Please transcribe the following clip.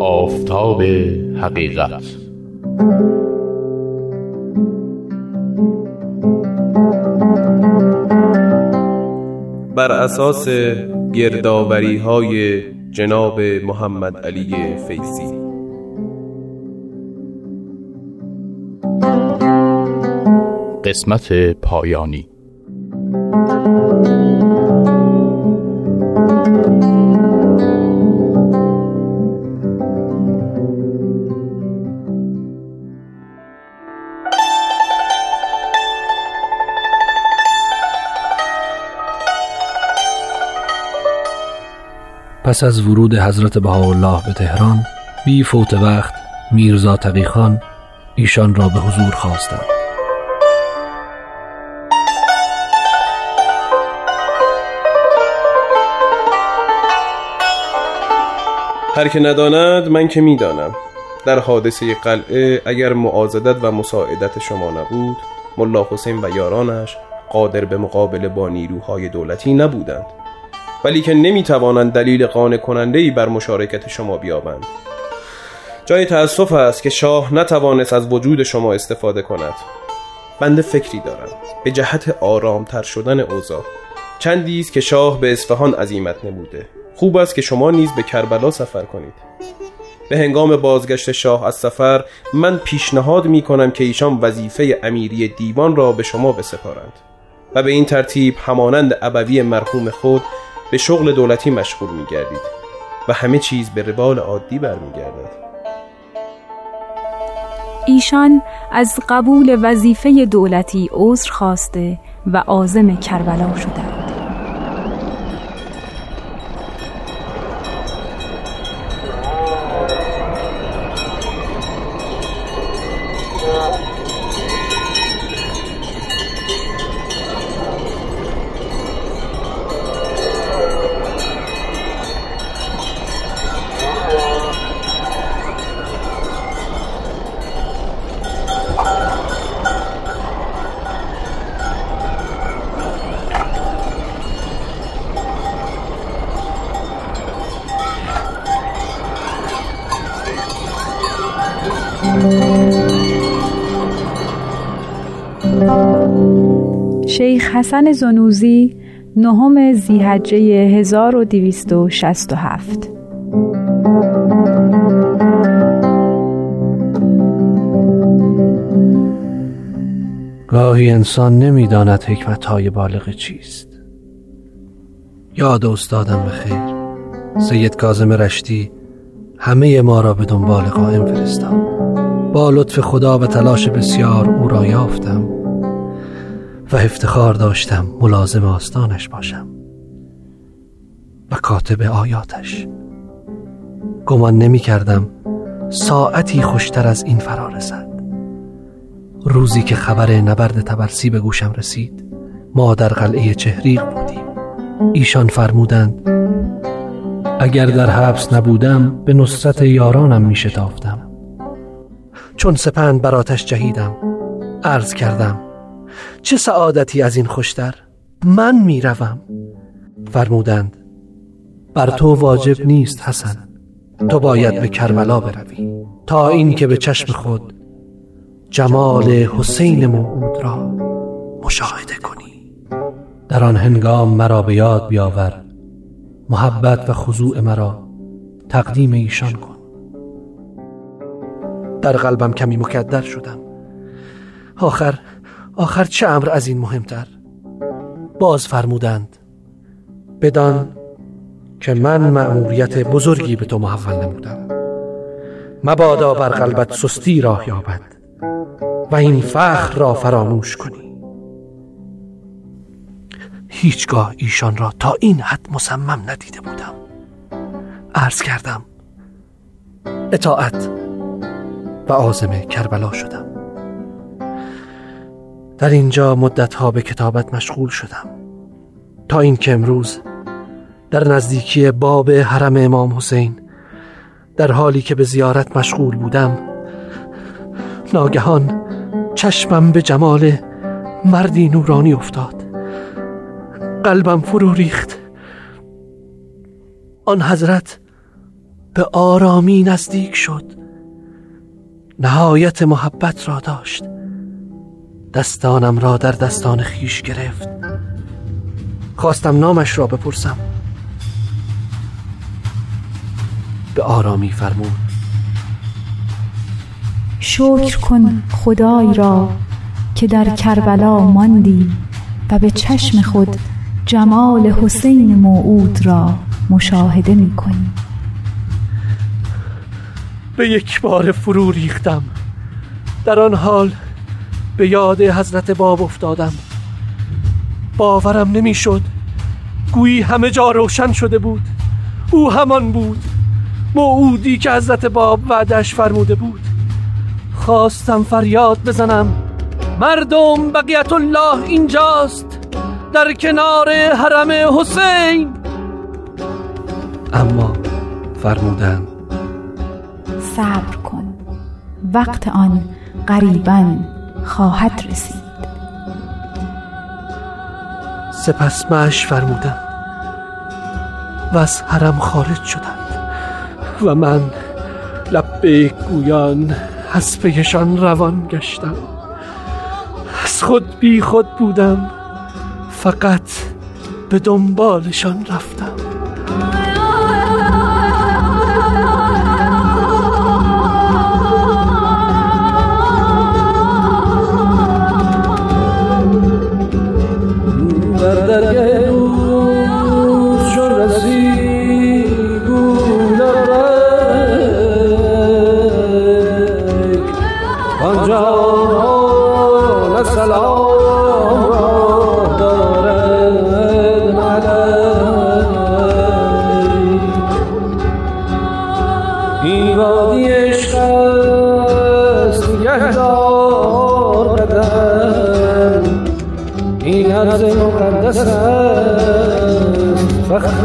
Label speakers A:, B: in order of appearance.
A: آفتاب حقیقت.
B: بر اساس گردآوری های جناب محمد علی فیزی
A: قسمت پایانی.
C: پس از ورود حضرت بهاءالله به تهران بی فوت وقت میرزا تقیخان ایشان را به حضور خواستند
B: هر که نداند من که می‌دانم. در حادثه قلعه اگر معازدت و مساعدت شما نبود ملا حسین و یارانش قادر به مقابله با نیروهای دولتی نبودند. ولی که نمی توانند دلیل قانع کننده ای بر مشارکت شما بیابند. جای تأسف است که شاه نتوانست از وجود شما استفاده کند. بنده فکری دارم. به جهت آرامتر شدن اوضاع. چندی است که شاه به اصفهان عزیمت نموده. خوب است که شما نیز به کربلا سفر کنید. به هنگام بازگشت شاه از سفر من پیشنهاد می کنم که ایشان وظیفه امیری دیوان را به شما بسپارند. و به این ترتیب همانند ابوی مرحوم خود به شغل دولتی مشغول می گردید و همه چیز به روال عادی برمیگردد.
D: ایشان از قبول وظیفه دولتی عذر خواسته و عازم کربلا شدند. شیخ حسن زنوزی نهم زیحجه 1267
C: گاهی انسان نمی‌داند حکمت های بالغ چیست. یاد استادم به خیر سید کازم رشتی همه ما را به دنبال قائم فرستاد. با لطف خدا و تلاش بسیار او را یافتم. و افتخار داشتم ملازم آستانش باشم و کاتب آیاتش. گمان نمی کردم ساعتی خوشتر از این فرا رسد. روزی که خبر نبرد تبرسی به گوشم رسید ما در قلعه چهریق بودیم. ایشان فرمودند اگر در حبس نبودم به نصرت یارانم می شتافتم چون سپند بر آتش جهیدم عرض کردم چه سعادتی از این خوشتر؟ من می روم فرمودند بر تو واجب نیست حسن. تو باید به کربلا بروی. تا این که به چشم خود جمال حسین موعود را مشاهده کنی. در آن هنگام مرا به یاد بیاور. محبت و خضوع مرا تقدیم ایشان کن. در قلبم کمی مکدر شدم. آخر آخر چه امر از این مهمتر؟ باز فرمودند بدان که من مأموریت بزرگی به تو محول نمودم. مبادا بر قلبت سستی راه یابد و این فخر را فراموش کنی. هیچگاه ایشان را تا این حد مصمم ندیده بودم. عرض کردم اطاعت و آزم کربلا شدم. در اینجا مدتها به کتابت مشغول شدم. تا اینکه امروز در نزدیکی باب حرم امام حسین در حالی که به زیارت مشغول بودم ناگهان چشمم به جمال مردی نورانی افتاد. قلبم فرو ریخت. آن حضرت به آرامی نزدیک شد. نهایت محبت را داشت. دستانم را در دستان خیش گرفت. خواستم نامش را بپرسم. به آرامی فرمود.
D: شکر کن خدای را که در کربلا ماندی و به چشم خود جمال حسین موعود را مشاهده می کنی.
C: به یک بار فرو ریختم. در آن حال به یاد حضرت باب افتادم. باورم نمی‌شد. گویی همه جا روشن شده بود. او همان بود. موعودی که حضرت باب وعدش فرموده بود. خواستم فریاد بزنم. مردم بقیت الله اینجاست. در کنار حرم حسین. اما فرمودند.
D: صبر کن. وقت آن قریبا خواهد رسید.
C: سپس معش فرمودم و از حرم خارج شدند و من لبه گویان از پیشان روان گشتم. از خود بی خود بودم فقط به دنبالشان رفتم.
E: فخر